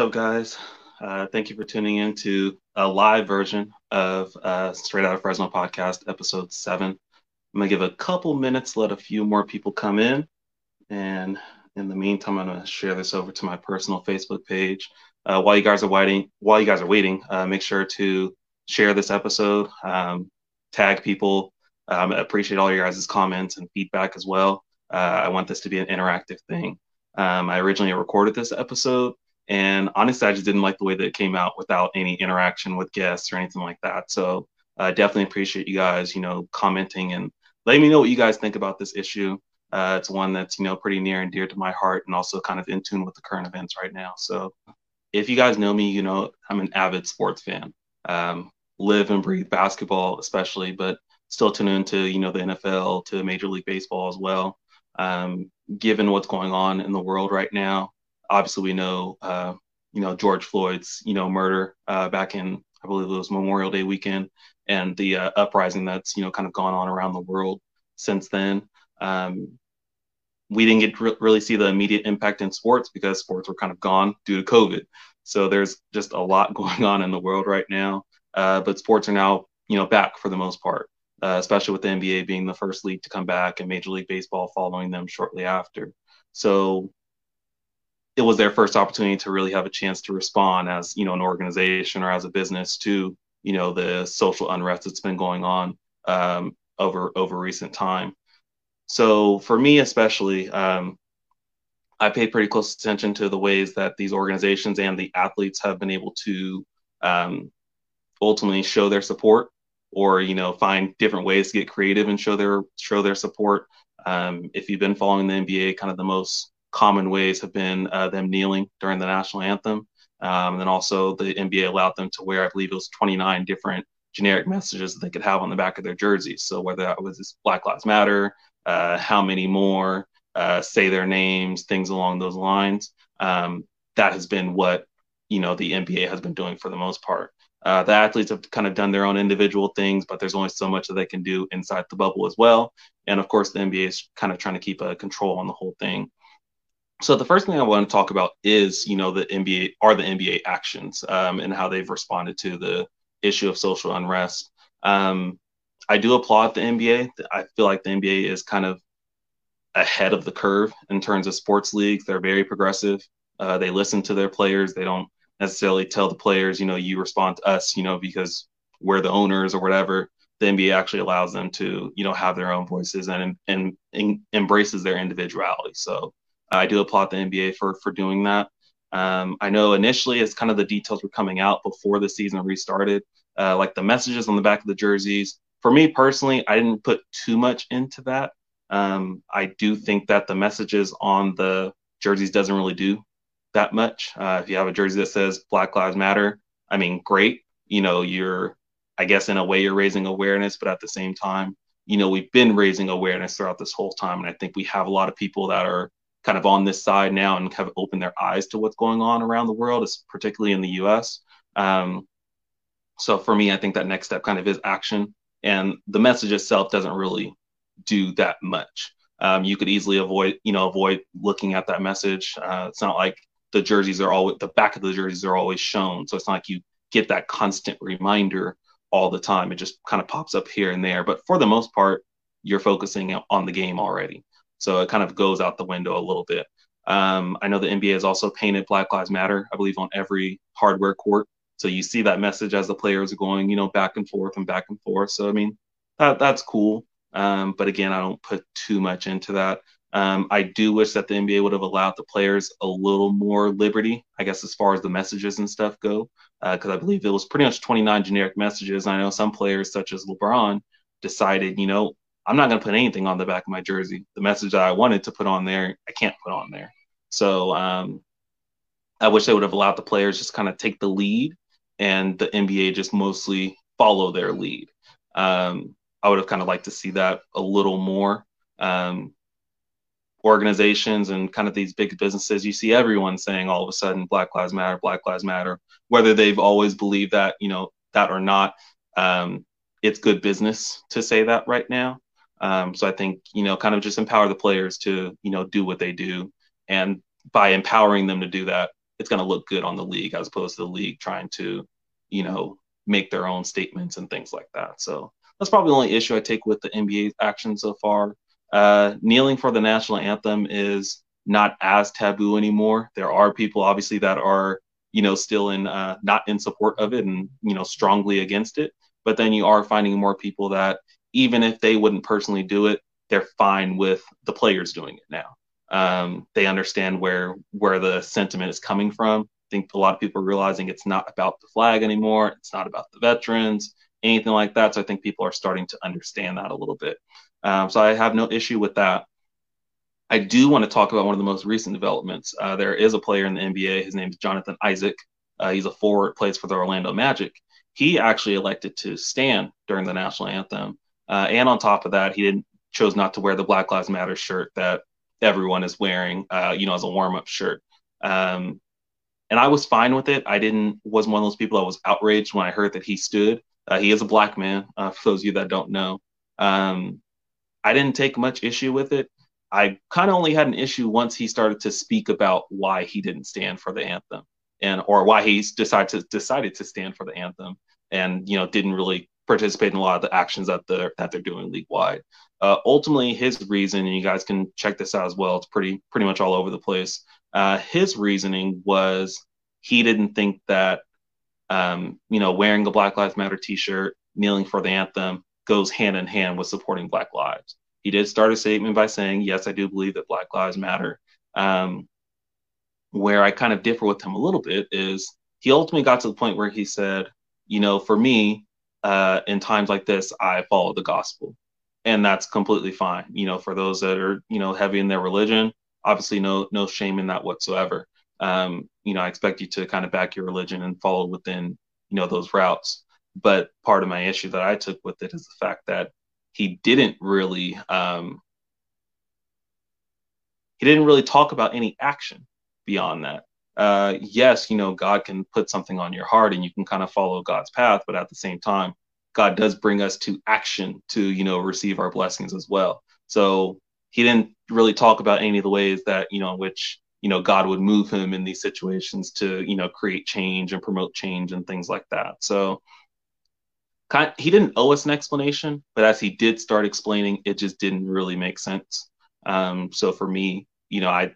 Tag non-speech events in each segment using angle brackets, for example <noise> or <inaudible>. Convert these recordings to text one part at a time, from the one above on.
Up, guys? Uh, thank you for tuning in to a live version of uh, Straight Out of Fresno podcast, episode seven. I'm going to give a couple minutes, let a few more people come in. And in the meantime, I'm going to share this over to my personal Facebook page. Uh, while you guys are waiting, while you guys are waiting, uh, make sure to share this episode, um, tag people. Um, appreciate all your guys' comments and feedback as well. Uh, I want this to be an interactive thing. Um, I originally recorded this episode and honestly, I just didn't like the way that it came out without any interaction with guests or anything like that. So I uh, definitely appreciate you guys, you know, commenting and letting me know what you guys think about this issue. Uh, it's one that's, you know, pretty near and dear to my heart and also kind of in tune with the current events right now. So if you guys know me, you know, I'm an avid sports fan. Um, live and breathe basketball, especially, but still tune into, you know, the NFL to Major League Baseball as well. Um, given what's going on in the world right now, obviously we know uh, you know George Floyd's you know murder uh, back in I believe it was Memorial Day weekend and the uh, uprising that's you know kind of gone on around the world since then. Um, we didn't get to really see the immediate impact in sports because sports were kind of gone due to COVID. So there's just a lot <laughs> going on in the world right now. Uh, but sports are now you know back for the most part, uh, especially with the NBA being the first league to come back and Major League Baseball following them shortly after. So it was their first opportunity to really have a chance to respond as you know an organization or as a business to you know the social unrest that's been going on um, over over recent time. So for me especially, um, I pay pretty close attention to the ways that these organizations and the athletes have been able to um, ultimately show their support or you know find different ways to get creative and show their show their support. Um, if you've been following the NBA, kind of the most common ways have been uh, them kneeling during the national anthem. Um, and then also the NBA allowed them to wear, I believe it was 29 different generic messages that they could have on the back of their jerseys. So whether that was Black Lives Matter, uh, how many more, uh, say their names, things along those lines. Um, that has been what you know the NBA has been doing for the most part. Uh, the athletes have kind of done their own individual things, but there's only so much that they can do inside the bubble as well. And of course, the NBA is kind of trying to keep a control on the whole thing. So the first thing I want to talk about is, you know, the NBA are the NBA actions um, and how they've responded to the issue of social unrest. Um, I do applaud the NBA. I feel like the NBA is kind of ahead of the curve in terms of sports leagues. They're very progressive. Uh, they listen to their players. They don't necessarily tell the players, you know, you respond to us, you know, because we're the owners or whatever. The NBA actually allows them to, you know, have their own voices and and, and embraces their individuality. So I do applaud the NBA for for doing that. Um, I know initially, as kind of the details were coming out before the season restarted, uh, like the messages on the back of the jerseys. For me personally, I didn't put too much into that. Um, I do think that the messages on the jerseys doesn't really do that much. Uh, if you have a jersey that says Black Lives Matter, I mean, great. You know, you're, I guess, in a way, you're raising awareness, but at the same time, you know, we've been raising awareness throughout this whole time, and I think we have a lot of people that are kind of on this side now and kind of open their eyes to what's going on around the world, particularly in the U.S. Um, so for me, I think that next step kind of is action, and the message itself doesn't really do that much. Um, you could easily avoid, you know, avoid looking at that message. Uh, it's not like the jerseys are always the back of the jerseys are always shown, so it's not like you get that constant reminder all the time. It just kind of pops up here and there, but for the most part, you're focusing on the game already. So it kind of goes out the window a little bit. Um, I know the NBA has also painted Black Lives Matter, I believe, on every hardware court. So you see that message as the players are going, you know, back and forth and back and forth. So I mean, that that's cool. Um, but again, I don't put too much into that. Um, I do wish that the NBA would have allowed the players a little more liberty, I guess, as far as the messages and stuff go, because uh, I believe it was pretty much 29 generic messages. I know some players, such as LeBron, decided, you know, I'm not going to put anything on the back of my jersey. The message that I wanted to put on there, I can't put on there. So um, I wish they would have allowed the players just kind of take the lead and the NBA just mostly follow their lead. Um, I would have kind of liked to see that a little more. Um, organizations and kind of these big businesses, you see everyone saying all of a sudden Black Lives Matter, Black Lives Matter, whether they've always believed that, you know, that or not. Um, it's good business to say that right now. Um, so I think you know, kind of just empower the players to you know do what they do, and by empowering them to do that, it's going to look good on the league as opposed to the league trying to, you know, make their own statements and things like that. So that's probably the only issue I take with the NBA action so far. Uh, kneeling for the national anthem is not as taboo anymore. There are people obviously that are, you know, still in uh, not in support of it and you know strongly against it. But then you are finding more people that even if they wouldn't personally do it, they're fine with the players doing it now. Um, they understand where where the sentiment is coming from. I think a lot of people are realizing it's not about the flag anymore. It's not about the veterans, anything like that. So I think people are starting to understand that a little bit. Um, so I have no issue with that. I do want to talk about one of the most recent developments. Uh, there is a player in the NBA. His name is Jonathan Isaac. Uh, he's a forward, plays for the Orlando Magic. He actually elected to stand during the national anthem, uh, and on top of that, he didn't chose not to wear the Black Lives Matter shirt that everyone is wearing, uh, you know, as a warm up shirt. Um, and I was fine with it. I didn't wasn't one of those people that was outraged when I heard that he stood. Uh, he is a black man, uh, for those of you that don't know. Um, I didn't take much issue with it. I kind of only had an issue once he started to speak about why he didn't stand for the anthem and or why he decided to decided to stand for the anthem and you know didn't really participate in a lot of the actions that they're that they're doing league wide. Uh, ultimately, his reason, and you guys can check this out as well. It's pretty pretty much all over the place. Uh, his reasoning was he didn't think that um, you know wearing a Black Lives Matter T-shirt, kneeling for the anthem goes hand in hand with supporting Black lives. He did start a statement by saying, "Yes, I do believe that Black lives matter." Um, where I kind of differ with him a little bit is he ultimately got to the point where he said, "You know, for me, uh, in times like this, I follow the gospel." and that's completely fine. You know, for those that are you know heavy in their religion, obviously no no shame in that whatsoever. Um, you know, I expect you to kind of back your religion and follow within you know those routes. But part of my issue that I took with it is the fact that he didn't really um, he didn't really talk about any action beyond that. Uh, yes, you know, God can put something on your heart and you can kind of follow God's path, but at the same time, God does bring us to action to, you know, receive our blessings as well. So he didn't really talk about any of the ways that, you know, in which, you know, God would move him in these situations to, you know, create change and promote change and things like that. So kind he didn't owe us an explanation, but as he did start explaining, it just didn't really make sense. Um, so for me, you know, I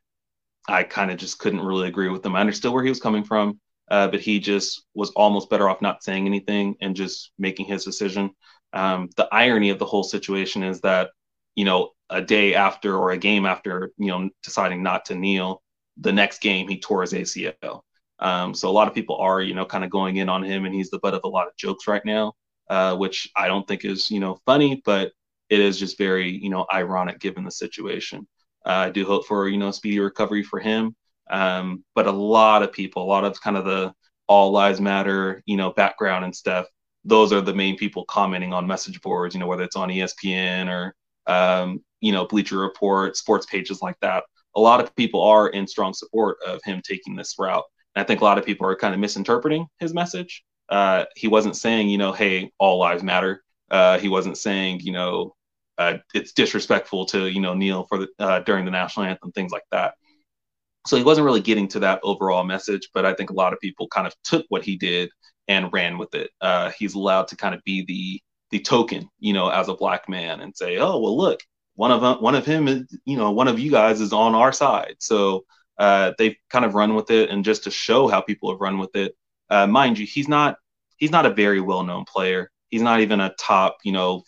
I kind of just couldn't really agree with him. I understood where he was coming from uh, but he just was almost better off not saying anything and just making his decision. Um, the irony of the whole situation is that, you know, a day after or a game after, you know, deciding not to kneel, the next game he tore his ACL. Um, so a lot of people are, you know, kind of going in on him, and he's the butt of a lot of jokes right now, uh, which I don't think is, you know, funny, but it is just very, you know, ironic given the situation. Uh, I do hope for, you know, speedy recovery for him. Um, but a lot of people, a lot of kind of the all lives matter, you know, background and stuff. Those are the main people commenting on message boards, you know, whether it's on ESPN or, um, you know, Bleacher Report, sports pages like that. A lot of people are in strong support of him taking this route. And I think a lot of people are kind of misinterpreting his message. Uh, he wasn't saying, you know, hey, all lives matter. Uh, he wasn't saying, you know, uh, it's disrespectful to, you know, kneel for the uh, during the national anthem, things like that so he wasn't really getting to that overall message, but I think a lot of people kind of took what he did and ran with it. Uh, he's allowed to kind of be the the token, you know, as a black man and say, oh well, look, one of one of him is, you know, one of you guys is on our side. So uh, they've kind of run with it, and just to show how people have run with it, uh, mind you, he's not he's not a very well known player. He's not even a top, you know,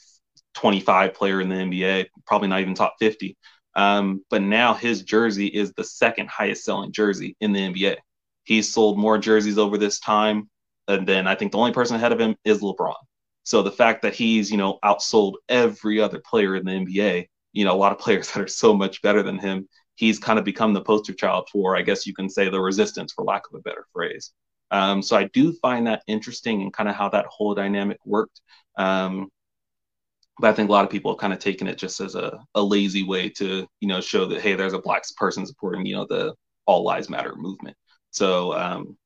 25 player in the NBA, probably not even top 50. Um, but now his jersey is the second highest selling jersey in the NBA. He's sold more jerseys over this time. And then I think the only person ahead of him is LeBron. So the fact that he's, you know, outsold every other player in the NBA, you know, a lot of <laughs> players that are so much better than him, he's kind of become the poster child for, I guess you can say, the resistance, for lack of a better phrase. Um, so I do find that interesting and kind of how that whole dynamic worked. Um, but I think a lot of people have kind of taken it just as a, a lazy way to, you know, show that, hey, there's a black person supporting, you know, the all lives matter movement. So, um,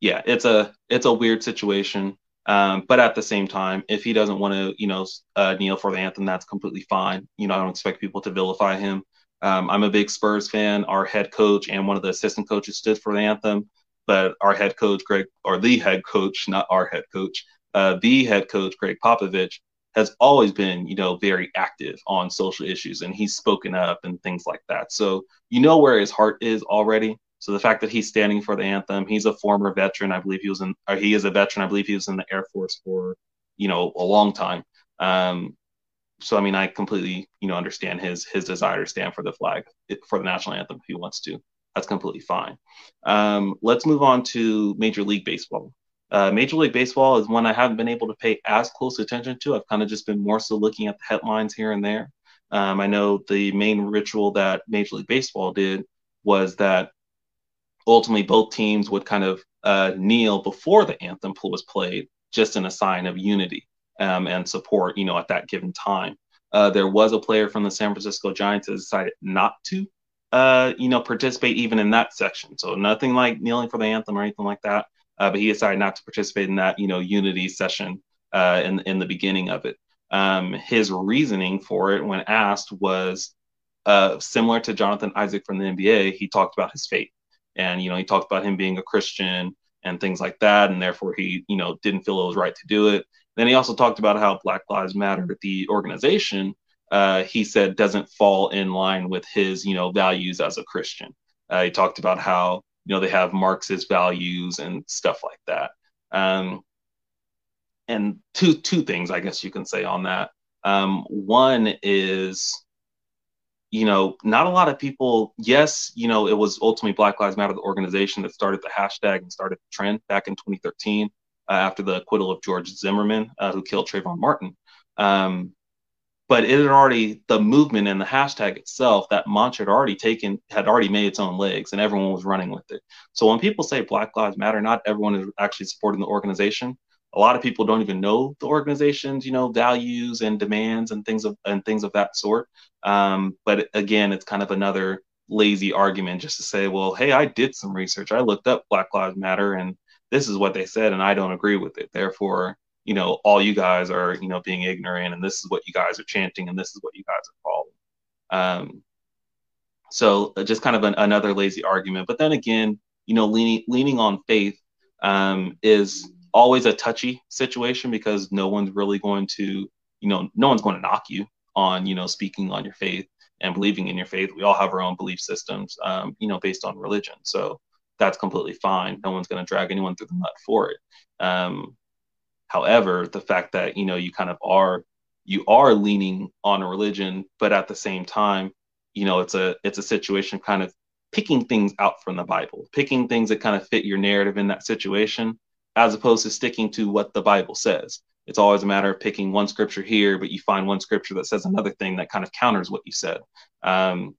yeah, it's a, it's a weird situation. Um, but at the same time, if he doesn't want to, you know, uh, kneel for the anthem, that's completely fine. You know, I don't expect people to vilify him. Um, I'm a big Spurs fan. Our head coach and one of the assistant coaches stood for the anthem, but our head coach, Greg, or the head coach, not our head coach, uh, the head coach, Gregg Popovich, has always been, you know, very active on social issues and he's spoken up and things like that. So you know where his heart is already. So the fact that he's standing for the anthem, he's a former veteran. I believe he was in, or he is a veteran. I believe he was in the Air Force for, you know, a long time. Um, so I mean, I completely, you know, understand his his desire to stand for the flag for the national anthem if he wants to. That's completely fine. Um, let's move on to Major League Baseball. Uh, Major League Baseball is one I haven't been able to pay as close attention to. I've kind of just been more so looking at the headlines here and there. Um, I know the main ritual that Major League Baseball did was that ultimately both teams would kind of uh, kneel before the anthem was played, just in a sign of unity um, and support, you know, at that given time. Uh, there was a player from the San Francisco Giants that decided not to, uh, you know, participate even in that section. So nothing like kneeling for the anthem or anything like that. Uh, but he decided not to participate in that, you know, unity session uh, in in the beginning of it. Um, his reasoning for it, when asked, was uh, similar to Jonathan Isaac from the NBA. He talked about his faith, and you know, he talked about him being a Christian and things like that, and therefore he, you know, didn't feel it was right to do it. Then he also talked about how Black Lives Matter, the organization, uh, he said doesn't fall in line with his, you know, values as a Christian. Uh, he talked about how you know they have Marxist values and stuff like that. Um, and two two things I guess you can say on that. Um, one is you know, not a lot of people, yes, you know, it was ultimately Black Lives Matter, the organization that started the hashtag and started the trend back in 2013 uh, after the acquittal of George Zimmerman, uh, who killed Trayvon Martin. Um, but it had already, the movement and the hashtag itself, that mantra had already taken, had already made its own legs and everyone was running with it. So when people say Black Lives Matter, not everyone is actually supporting the organization. A lot of people don't even know the organization's, you know, values and demands and things of and things of that sort. Um, but again, it's kind of another lazy argument just to say, well, hey, I did some research. I looked up Black Lives Matter and this is what they said and I don't agree with it. Therefore, you know, all you guys are, you know, being ignorant and this is what you guys are chanting and this is what you guys are following. Um, so uh, just kind of an, another lazy argument. But then again, you know, leaning leaning on faith um, is always a touchy situation because no one's really going to, you know, no one's going to knock you on, you know, speaking on your faith and believing in your faith. We all have our own belief systems, um, you know, based on religion. So that's completely fine. No one's going to drag anyone through the mud for it. Um, however, the fact that you know you kind of are you are leaning on a religion, but at the same time, you know, it's a it's a situation kind of picking things out from the Bible, picking things that kind of fit your narrative in that situation, as opposed to sticking to what the Bible says. It's always a matter of picking one scripture here, but you find one scripture that says another thing that kind of counters what you said. Um,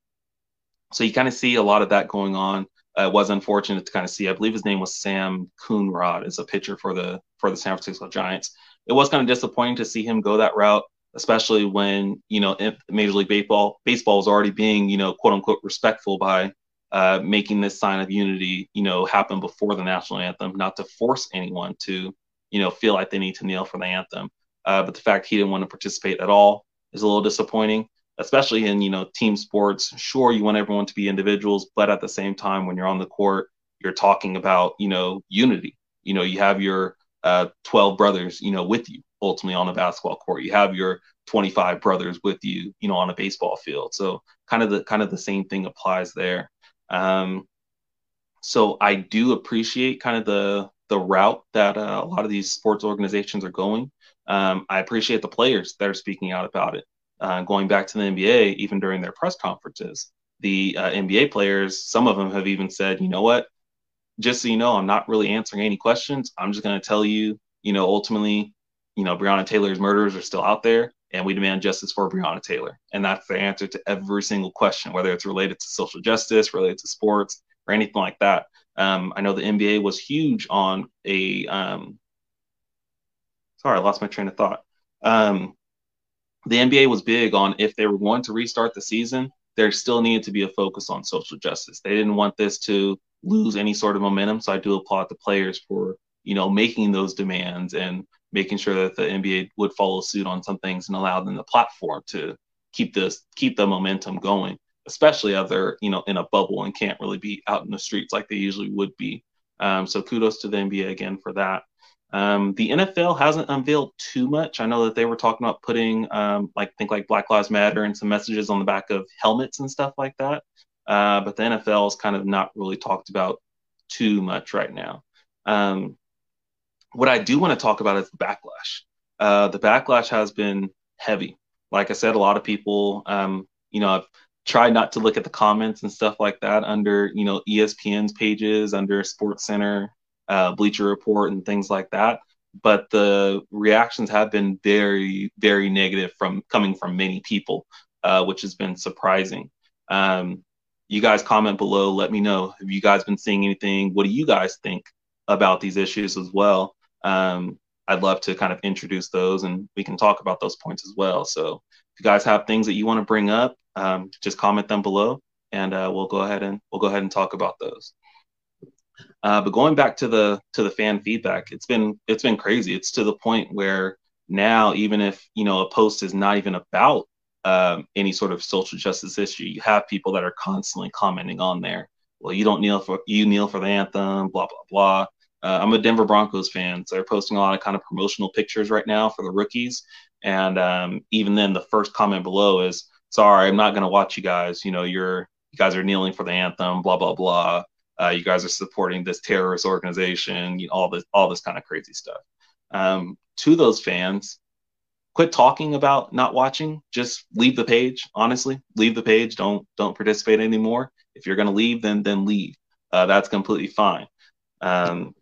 so you kind of see a lot of that going on. Uh, it was unfortunate to kind of see. I believe his name was Sam Coonrod, as a pitcher for the for the San Francisco Giants. It was kind of disappointing to see him go that route, especially when you know Major League Baseball baseball was already being you know quote unquote respectful by uh, making this sign of unity you know happen before the national anthem, not to force anyone to you know feel like they need to kneel for the anthem. Uh, but the fact he didn't want to participate at all is a little disappointing especially in you know team sports. Sure you want everyone to be individuals but at the same time when you're on the court you're talking about you know unity. You know you have your uh, 12 brothers you know with you ultimately on a basketball court. You have your 25 brothers with you you know on a baseball field. So kind of the kind of the same thing applies there. Um, so i do appreciate kind of the the route that uh, a lot of these sports organizations are going. Um, i appreciate the players that are speaking out about it uh, going back to the NBA, even during their press conferences, the uh, NBA players, some of them have even said, you know what, just so you know, I'm not really answering any questions. I'm just going to tell you, you know, ultimately, you know, Breonna Taylor's murderers are still out there and we demand justice for Breonna Taylor. And that's the answer to every single question, whether it's related to social justice, related to sports, or anything like that. Um, I know the NBA was huge on a, um, sorry, I lost my train of thought. Um, the NBA was big on if they were going to restart the season, there still needed to be a focus on social justice. They didn't want this to lose any sort of momentum. So I do applaud the players for, you know, making those demands and making sure that the NBA would follow suit on some things and allow them the platform to keep this keep the momentum going. especially if they're you know in a bubble and can't really be out in the streets like they usually would be. Um, so kudos to the NBA again for that. Um, the NFL hasn't unveiled too much. I know that they were talking about putting um, like think like Black Lives Matter and some messages on the back of helmets and stuff like that. Uh, but the NFL is kind of not really talked about too much right now. Um, what I do want to talk about is the backlash. Uh, the backlash has been heavy. Like I said, a lot of people, um, you know, I've tried not to look at the comments and stuff like that under, you know, ESPN's pages, under Sports Center, uh, Bleacher Report, and things like that. But the reactions have been very, very negative from coming from many people, uh, which has been surprising. Um, you guys comment below. Let me know. Have you guys been seeing anything? What do you guys think about these issues as well? Um, I'd love to kind of introduce those and we can talk about those points as well. So if you guys have things that you want to bring up, um, just comment them below and uh, we'll go ahead and we'll go ahead and talk about those. Uh, but going back to the to the fan feedback, it's been it's been crazy. It's to the point where now even if you know a post is not even about um, any sort of social justice issue, you have people that are constantly commenting on there. Well, you don't kneel for you kneel for the anthem, blah blah blah. Uh, I'm a Denver Broncos fan, so they're posting a lot of kind of promotional pictures right now for the rookies. And um, even then, the first comment below is, "Sorry, I'm not going to watch you guys. You know, you're you guys are kneeling for the anthem, blah blah blah. Uh, you guys are supporting this terrorist organization. You know, all this all this kind of crazy stuff." Um, to those fans, quit talking about not watching. Just leave the page honestly. Leave the page. Don't don't participate anymore. If you're going to leave then then leave. Uh, that's completely fine. Um,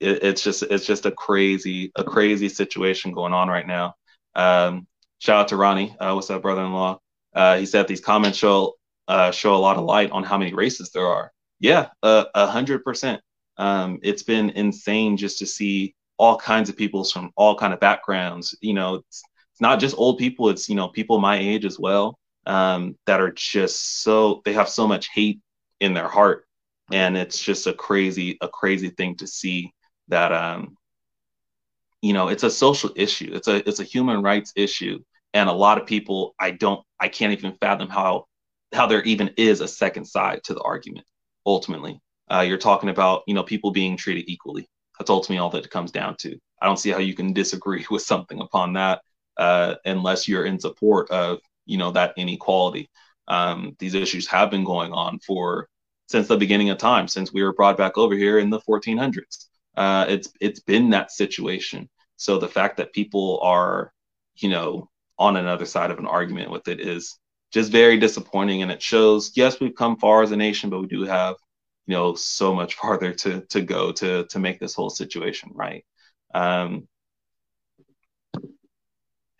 it, it's just it's just a crazy a crazy situation going on right now. Um, shout out to ronnie. Uh, what's up brother-in-law? Uh, he said these comments show uh, show a lot of light on how many races there are yeah a hundred percent um, it's been insane just to see all kinds of people from all kind of backgrounds. You know, it's, it's not just old people; it's you know people my age as well um, that are just so they have so much hate in their heart, and it's just a crazy a crazy thing to see that um, you know it's a social issue. It's a it's a human rights issue, and a lot of people I don't I can't even fathom how how there even is a second side to the argument. Ultimately, uh, you're talking about you know people being treated equally that's ultimately all that it comes down to. I don't see how you can disagree <laughs> with something upon that uh, unless you're in support of you know that inequality. Um, these issues have been going on for since the beginning of time, since we were brought back over here in the 1400s. Uh, it's it's been that situation. So the fact that people are, you know, on another side of an argument with it is just very disappointing, and it shows. Yes, we've come far as a nation, but we do have you know so much <laughs> farther to to go to to make this whole situation right. Um,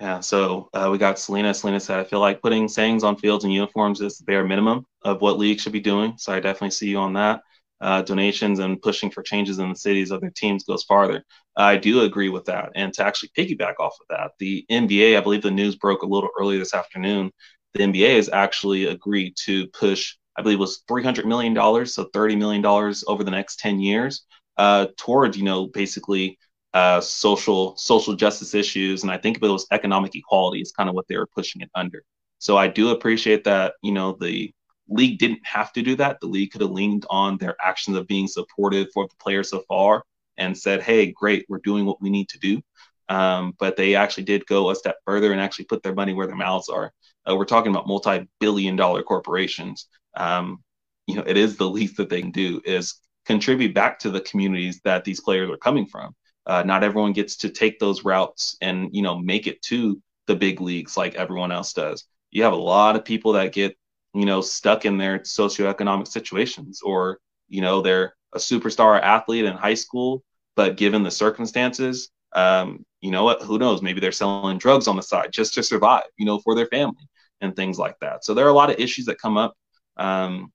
yeah, so uh, we got Selena. Selena said, I feel like putting sayings on fields and uniforms is the bare minimum of what leagues should be doing. So I definitely see you on that. Uh, donations and pushing for changes in the cities of their teams goes farther. I do agree with that. And to actually piggyback off of that, the NBA, I believe the news broke a little early this afternoon. The NBA has actually agreed to push I believe was $300 million, so $30 million over the next 10 years uh, towards, you know, basically uh, social social justice issues. And I think it was economic equality is kind of what they were pushing it under. So I do appreciate that, you know, the league didn't have to do that. The league could have leaned on their actions of being supportive for the players so far and said, hey, great, we're doing what we need to do. Um, but they actually did go a step further and actually put their money where their mouths are. Uh, we're talking about multi-billion dollar corporations um, you know, it is the least that they can do is contribute back to the communities that these players are coming from. Uh, not everyone gets to take those routes and you know make it to the big leagues like everyone else does. You have a lot of people that get you know stuck in their socioeconomic situations, or you know they're a superstar athlete in high school, but given the circumstances, um, you know what? Who knows? Maybe they're selling drugs on the side just to survive, you know, for their family and things like that. So there are a lot of issues that come up um,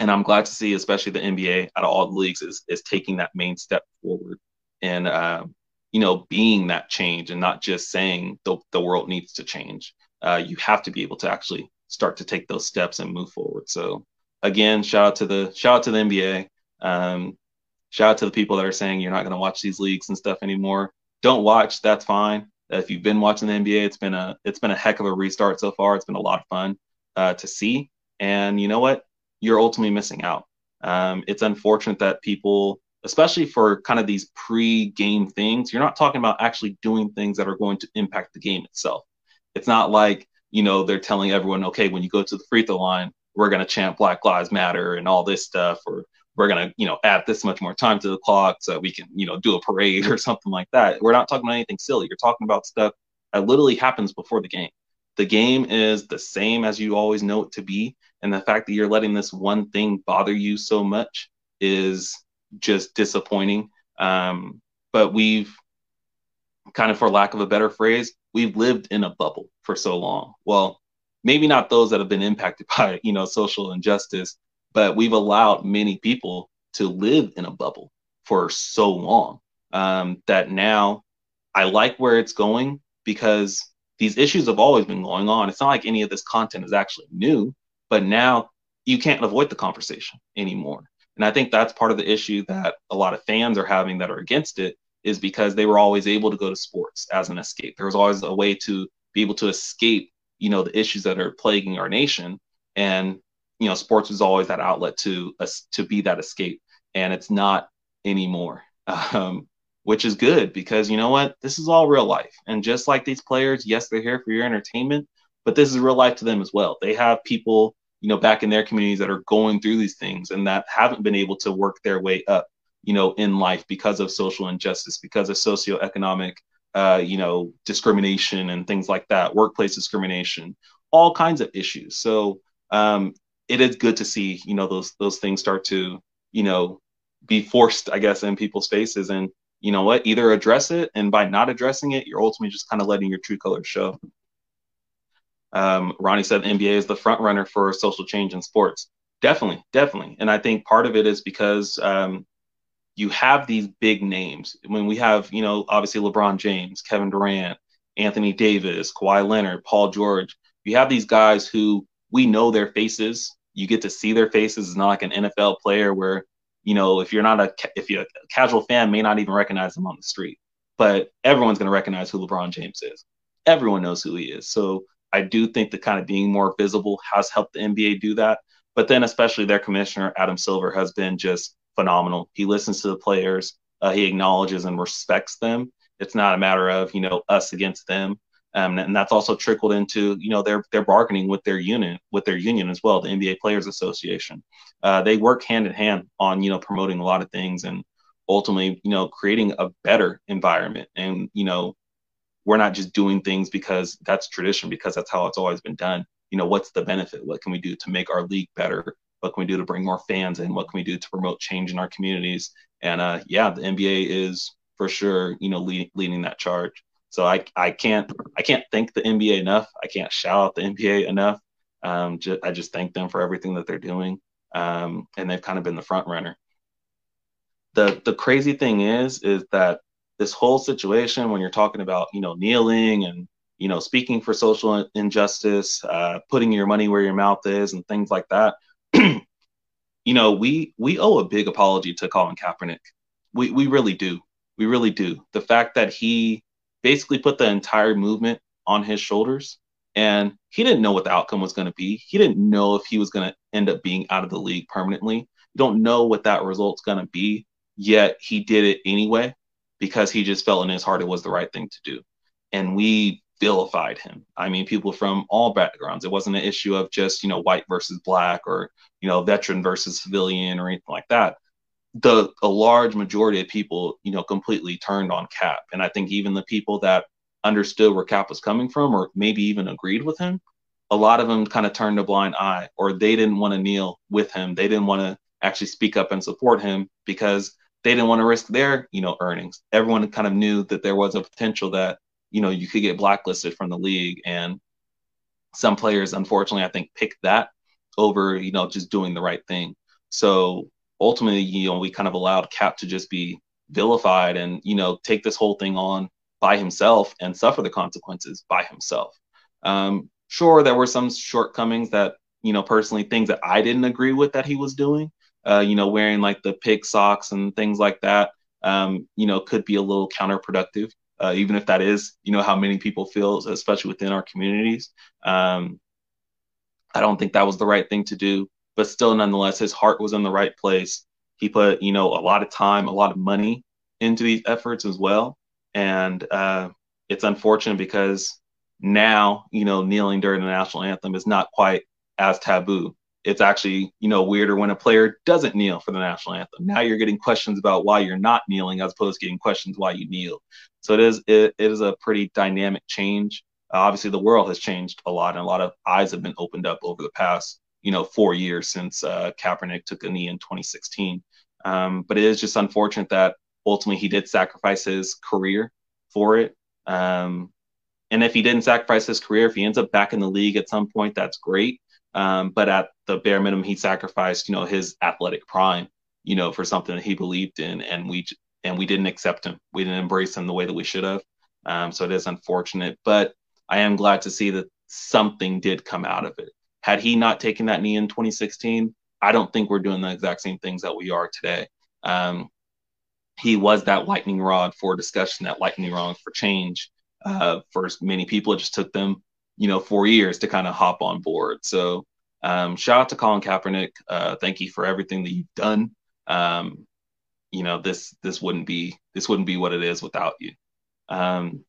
and I'm glad to see, especially the NBA out of all the leagues, is, is taking that main step forward and, uh, you know, being that change and not just saying the, the world needs to change. Uh, you have to be able to actually start to take those steps and move forward. So again, shout out to the shout out to the NBA. Um, shout out to the people that are saying you're not going to watch these leagues and stuff anymore. Don't watch. That's fine. If you've been watching the NBA, it's been a it's been a heck of a restart so far. It's been a lot of fun. uh, to see. And you know what? You're ultimately missing out. Um, it's unfortunate that people, especially for kind of these pre-game things, you're not talking about actually doing things that are going to impact the game itself. It's not like you know they're telling everyone, okay, when you go to the free throw line, we're going to chant Black Lives Matter and all this stuff, or we're to you know add this much more time to the clock so we can you know do a parade <laughs> or something like that. We're not talking about anything silly. You're talking about stuff that literally happens before the game. The game is the same as you always know it to be. And the fact that you're letting this one thing bother you so much is just disappointing. Um, but we've kind of, for lack of a better phrase, we've lived in a bubble for so long. Well, maybe not those that have been impacted <laughs> by, you know, social injustice, but we've allowed many people to live in a bubble for so long um, that now I like where it's going because these issues have always been going on. It's not like any of this content is actually new, but now you can't avoid the conversation anymore. And I think that's part of the issue that a lot of fans are having that are against it is because they were always able to go to sports as an escape. There was always a way to be able to escape, you know, the issues that are plaguing our nation. And, you know, sports was always that outlet to us to be that escape. And it's not anymore. <laughs> Um, which is good because you know what? This is all real life. And just like these players, yes, they're here for your entertainment, but this is real life to them as well. They have people, you know, back in their communities that are going through these things and that haven't been able to work their way up, you know, in life because of social injustice, because of socioeconomic, uh, you know, discrimination and things like that, workplace discrimination, all kinds of issues. So um, it is good to see, you know, those those things start to, you know, be forced, I guess, in people's faces and you know what, either address it, and by not addressing it, you're ultimately just kind of letting your true colors show. Um, Ronnie said NBA is the front runner for social change in sports. Definitely, definitely, and I think part of it is because um, you have these big names. When we have, you know, obviously LeBron James, Kevin Durant, Anthony Davis, Kawhi Leonard, Paul George. You have these guys who we know their faces. You get to see their faces. It's not like an NFL player where you know, if you're not a if you're a casual fan, may not even recognize them on the street, but everyone's going to recognize who LeBron James is. Everyone knows who he is. So I do think that kind of being more visible has helped the NBA do that. But then, especially their commissioner Adam Silver has been just phenomenal. He listens to the players, uh, he acknowledges and respects them. It's not a matter of you know us against them. Um, and that's also trickled into you know their their bargaining with their union with their union as well, the NBA Players Association. Uh, they work hand in hand on you know promoting a lot of things and ultimately you know creating a better environment. And you know we're not just doing things because that's tradition because that's how it's always been done. You know what's the benefit? What can we do to make our league better? What can we do to bring more fans in? What can we do to promote change in our communities? And uh, yeah, the NBA is for sure you know lead, leading that charge. So I I can't I can't thank the NBA enough. I can't shout out the NBA enough. Um, ju- I just thank them for everything that they're doing, um, and they've kind of been the front runner. The the crazy thing is is that this whole situation when you're talking about you know kneeling and you know speaking for social injustice, uh, putting your money where your mouth is, and things like that. <clears throat> you know, we we owe a big apology to Colin Kaepernick. We we really do. We really do. The fact that he basically put the entire movement on his shoulders. And he didn't know what the outcome was going to be. He didn't know if he was going to end up being out of the league permanently. You don't know what that result's going to be, yet he did it anyway because he just felt in his heart it was the right thing to do. And we vilified him. I mean, people from all backgrounds. It wasn't an issue of just, you know, white versus black or, you know, veteran versus civilian or anything like that the a large majority of people, you know, completely turned on Kap. And I think even the people that understood where Kap was coming from, or maybe even agreed with him, a lot of them kind of turned a blind eye, or they didn't want to kneel with him. They didn't want to actually speak up and support him because they didn't want to risk their, you know, earnings. Everyone kind of knew that there was a potential that, you know, you could get blacklisted from the league. And some players, unfortunately, I think picked that over, you know, just doing the right thing. So ultimately, you know, we kind of allowed Kap to just be vilified and, you know, take this whole thing on by himself and suffer the consequences by himself. Um, sure, there were some shortcomings that, you know, personally things that I didn't agree with that he was doing. Uh, you know, wearing like the pig socks and things like that, um, you know, could be a little counterproductive, uh, even if that is, you know, how many people feel, especially within our communities. Um, I don't think that was the right thing to do, but still, nonetheless, his heart was in the right place. He put, you know, a lot of time, a lot of money into these efforts as well. And uh, it's unfortunate because now, you know, kneeling during the national anthem is not quite as taboo. It's actually, you know, weirder when a player doesn't kneel for the national anthem. Now you're getting questions about why you're not kneeling as opposed to getting questions why you kneel. So it is it, it is a pretty dynamic change. Uh, obviously, the world has changed a lot, and a lot of eyes have been opened up over the past, you know, four years since uh, Kaepernick took a knee in 2016. Um, but it is just unfortunate that ultimately he did sacrifice his career for it. Um, and if he didn't sacrifice his career, if he ends up back in the league at some point, that's great. Um, but at the bare minimum, he sacrificed, you know, his athletic prime, you know, for something that he believed in, and we and we didn't accept him. We didn't embrace him the way that we should have. Um, so it is unfortunate, but I am glad to see that something did come out of it. Had he not taken that knee in 2016, I don't think we're doing the exact same things that we are today. Um, he was that lightning rod for discussion, that lightning rod for change. Uh, for many people, it just took them, you know, four years to kind of hop on board. So um, shout out to Colin Kaepernick. Uh, thank you for everything that you've done. Um, you know, this this wouldn't be this wouldn't be what it is without you. Um,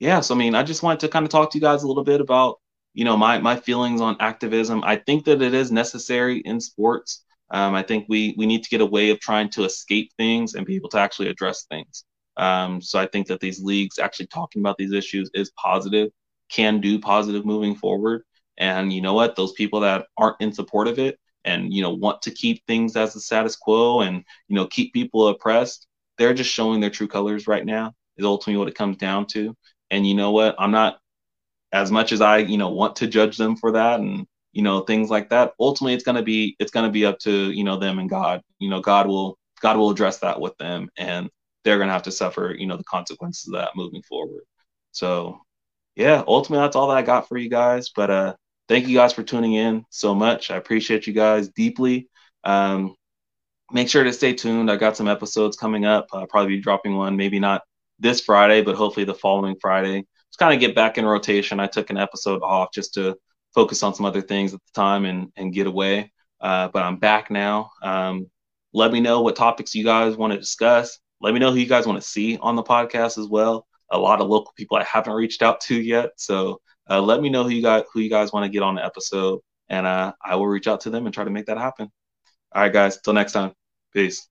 yeah, so I mean, I just wanted to kind of talk to you guys a little bit about, you know, my my feelings on activism. I think that it is necessary in sports. Um, I think we we need to get a way of trying to escape things and be able to actually address things. Um, so I think that these leagues actually talking about these issues is positive, can do positive moving forward. And you know what? Those people that aren't in support of it and you know want to keep things as the status quo and you know keep people oppressed, they're just showing their true colors right now. Is ultimately what it comes down to. And you know what? I'm not as much as I, you know, want to judge them for that and you know things like that. Ultimately, it's gonna be it's gonna be up to you know them and God. You know, God will God will address that with them, and they're gonna have to suffer you know the consequences of that moving forward. So yeah, ultimately that's all that I got for you guys. But uh, thank you guys for tuning in so much. I appreciate you guys deeply. Um, make sure to stay tuned. I got some episodes coming up. I'll probably be dropping one, maybe not this Friday, but hopefully the following Friday. Kind of get back in rotation. I took an episode off just to focus on some other things at the time and, and get away. Uh, but I'm back now. Um, let me know what topics you guys want to discuss. Let me know who you guys want to see on the podcast as well. A lot of local people I haven't reached out to yet. So uh, let me know who you got, who you guys want to get on the episode, and uh, I will reach out to them and try to make that happen. All right, guys. Till next time. Peace.